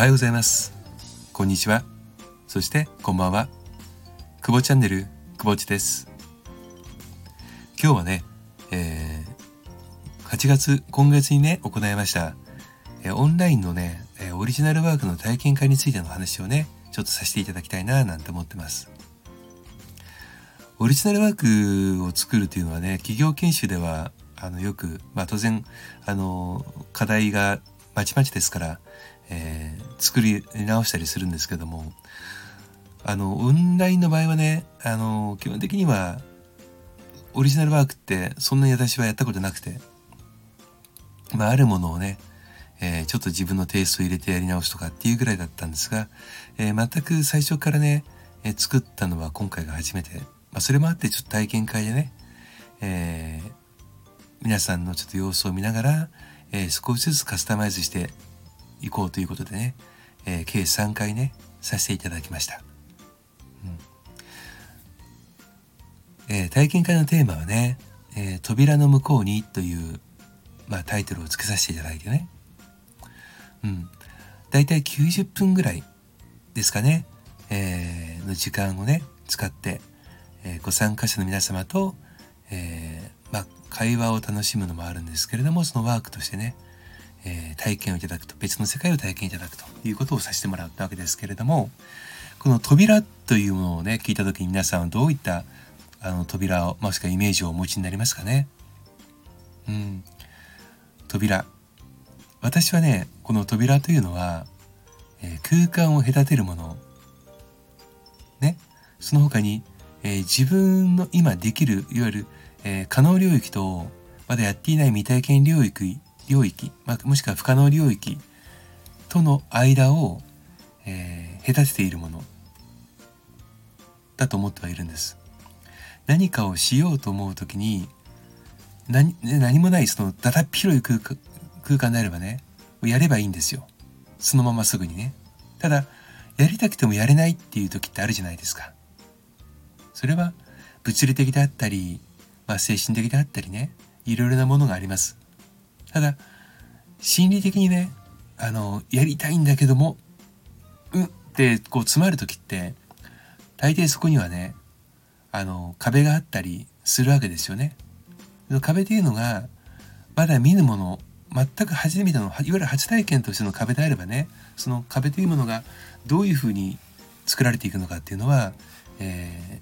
はようございます。こんにちは。そしてこんばんは。久保チャンネル久保地です。今日はね、えー、8月今月にね行いました、えー、オンラインのね、えー、オリジナルワークの体験会についての話をねちょっとさせていただきたいななんて思ってます。オリジナルワークを作るというのはね企業研修ではあのよく、まあ、当然あの課題がまちまちですから、えー、作り直したりするんですけどもあのオンラインの場合はねあの基本的にはオリジナルワークってそんなに私はやったことなくて、まあ、あるものをね、えー、ちょっと自分のテイストを入れてやり直すとかっていうぐらいだったんですが、えー、全く最初からね、え作ったのは今回が初めてまあ、それもあってちょっと体験会でね、え、皆さんのちょっと様子を見ながら、え、少しずつカスタマイズしていこうということでね、えー、計3回ねさせていただきました、うん。えー、体験会のテーマはね「えー、扉の向こうに」という、まあ、タイトルを付けさせていただいてね。うん。大体90分ぐらいですかね、えー、の時間をね使ってえー、ご参加者の皆様と、えー、まあ、会話を楽しむのもあるんですけれどもそのワークとしてね、えー、体験をいただくと別の世界を体験いただくということをさせてもらったわけですけれどもこの扉というものをね聞いた時に皆さんはどういったあの扉をもしくはイメージをお持ちになりますかね？うん。扉。私はねこの扉というのは、え空間を隔てるもの。ね。その他にえー、自分の今できるいわゆる、えー、可能領域とまだやっていない未体験領域領域、まあ、もしくは不可能領域との間を、えー、隔てているものだと思ってはいるんです。何かをしようと思う時に何何もないそのだだっ広い空間であればねやればいいんですよ。そのまますぐにね。ただやりたくてもやれないっていう時ってあるじゃないですか。それは物理的であったり、まあ、精神的であったりねいろいろなものがあります。ただ心理的にねあのやりたいんだけどもうんってこう詰まる時って大抵そこにはねあの壁があったりするわけですよね。壁っていうのがまだ見ぬもの全く初めてのいわゆる初体験としての壁であればねその壁というものがどういうふうに作られていくのかっていうのは、え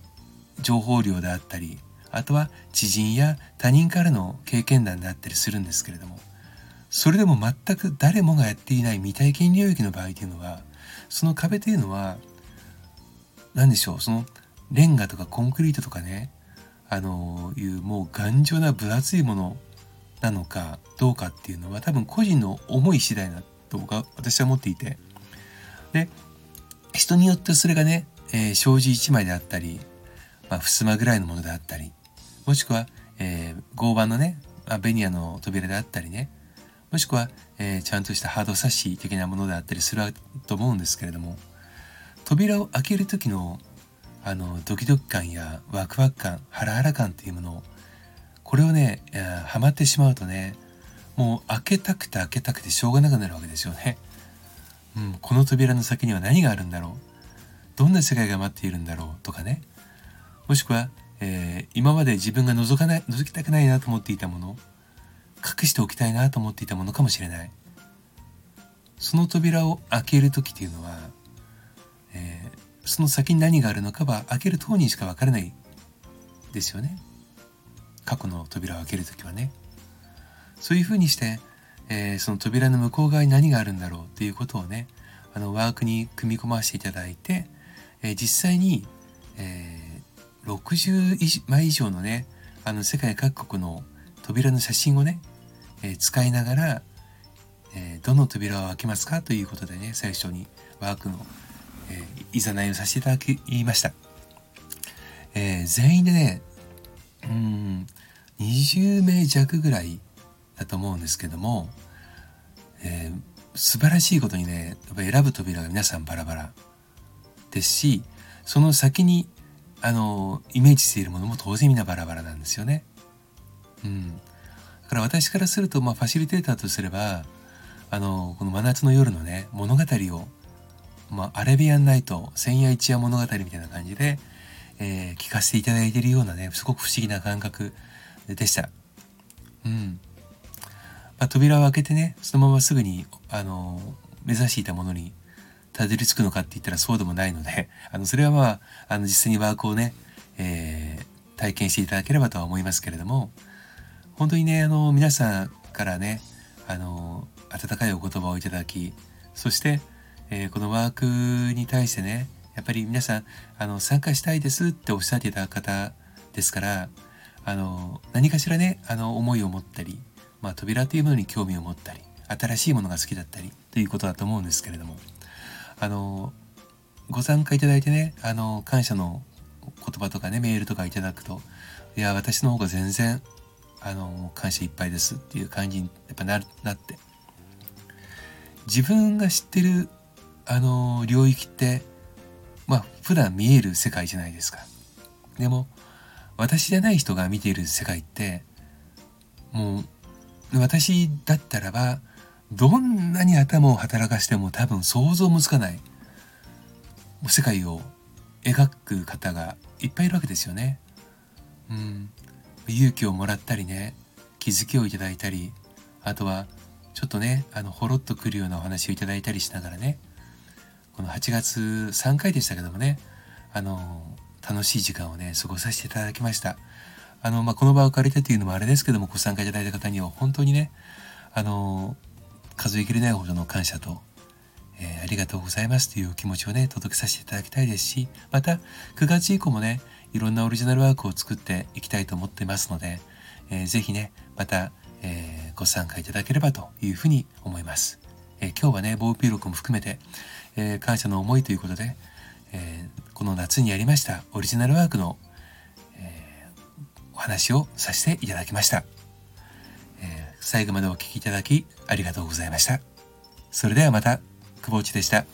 情報量であったりあとは知人や他人からの経験談であったりするんですけれどもそれでも全く誰もがやっていない未体験領域の場合というのはその壁というのは何でしょうそのレンガとかコンクリートとかねあのいうもう頑丈な分厚いものなのかどうかっていうのは多分個人の思い次第だと私は思っていてで人によってそれがね、えー、障子1枚であったりまあ、襖ぐらいのものであったり、もしくは、えー、合板のね、まあ、ベニヤの扉であったりね、もしくは、えー、ちゃんとしたハードサッシ的なものであったりすると思うんですけれども、扉を開ける時のあのドキドキ感やワクワク感、ハラハラ感っていうものを、これをね、ハマってしまうとね、もう開けたくて開けたくてしょうがなくなるわけですよね。うん、この扉の先には何があるんだろう。どんな世界が待っているんだろうとかね。もしくは、えー、今まで自分が覗かない覗きたくないなと思っていたもの隠しておきたいなと思っていたものかもしれない。その扉を開ける時っていうのは、えー、その先に何があるのかは開ける当人しか分からないですよね。過去の扉を開ける時はね。そういうふうにして、えー、その扉の向こう側に何があるんだろうっていうことをねあのワークに組み込ませていただいて、えー、実際に、えー60枚以上のねあの世界各国の扉の写真をね、えー、使いながら、えー、どの扉を開けますかということでね最初にワークの、えー、いざないをさせていただきました、え全員でねうん20名弱ぐらいだと思うんですけども、え素晴らしいことにねやっぱ選ぶ扉が皆さんバラバラですしその先にあのイメージしているものも当然みんなバラバラなんですよね。うん、だから私からすると、まあ、ファシリテーターとすればあのこの真夏の夜のね物語を、まあ、アラビアンナイト千夜一夜物語みたいな感じで、えー、聞かせていただいているようなねすごく不思議な感覚でした。うんまあ、扉を開けてねそのまますぐにあの目指していたものにたどり着くのかって言ったらそうでもないので あのそれはまああの実際にワークをね、えー、体験していただければとは思いますけれども本当にねあの皆さんからねあの温かいお言葉をいただきそして、えー、このワークに対してねやっぱり皆さんあの参加したいですっておっしゃっていた方ですからあの何かしらねあの思いを持ったり、まあ、扉というものに興味を持ったり新しいものが好きだったりということだと思うんですけれどもあのご参加いただいてねあの感謝の言葉とかねメールとかいただくといや私の方が全然あの感謝いっぱいですっていう感じにやっぱななって自分が知ってるあの領域ってまあ普段見える世界じゃないですか。でも私じゃない人が見ている世界ってもう私だったらばどんなに頭を働かしても多分想像もつかない。世界を描く方がいっぱいいるわけですよね。うん、勇気をもらったりね気づきをいただいたりあとはちょっとねあのほろっとくるようなお話をいただいたりしながらね。この8月3回でしたけどもねあの楽しい時間をね過ごさせていただきました。あの、まあ、この場を借りてというのもあれですけどもご参加いただいた方には本当にねあの数えきれないほどの感謝と、えー、ありがとうございますという気持ちをね届けさせていただきたいですしまた9月以降もねいろんなオリジナルワークを作っていきたいと思ってますので、えー、ぜひねまた、えー、ご参加いただければというふうに思います、えー、今日はねボーピー録も含めて、えー、感謝の思いということで、えー、この夏にやりましたオリジナルワークの、えー、お話をさせていただきました、最後までお聴きいただきありがとうございました。それではまた久保内でした。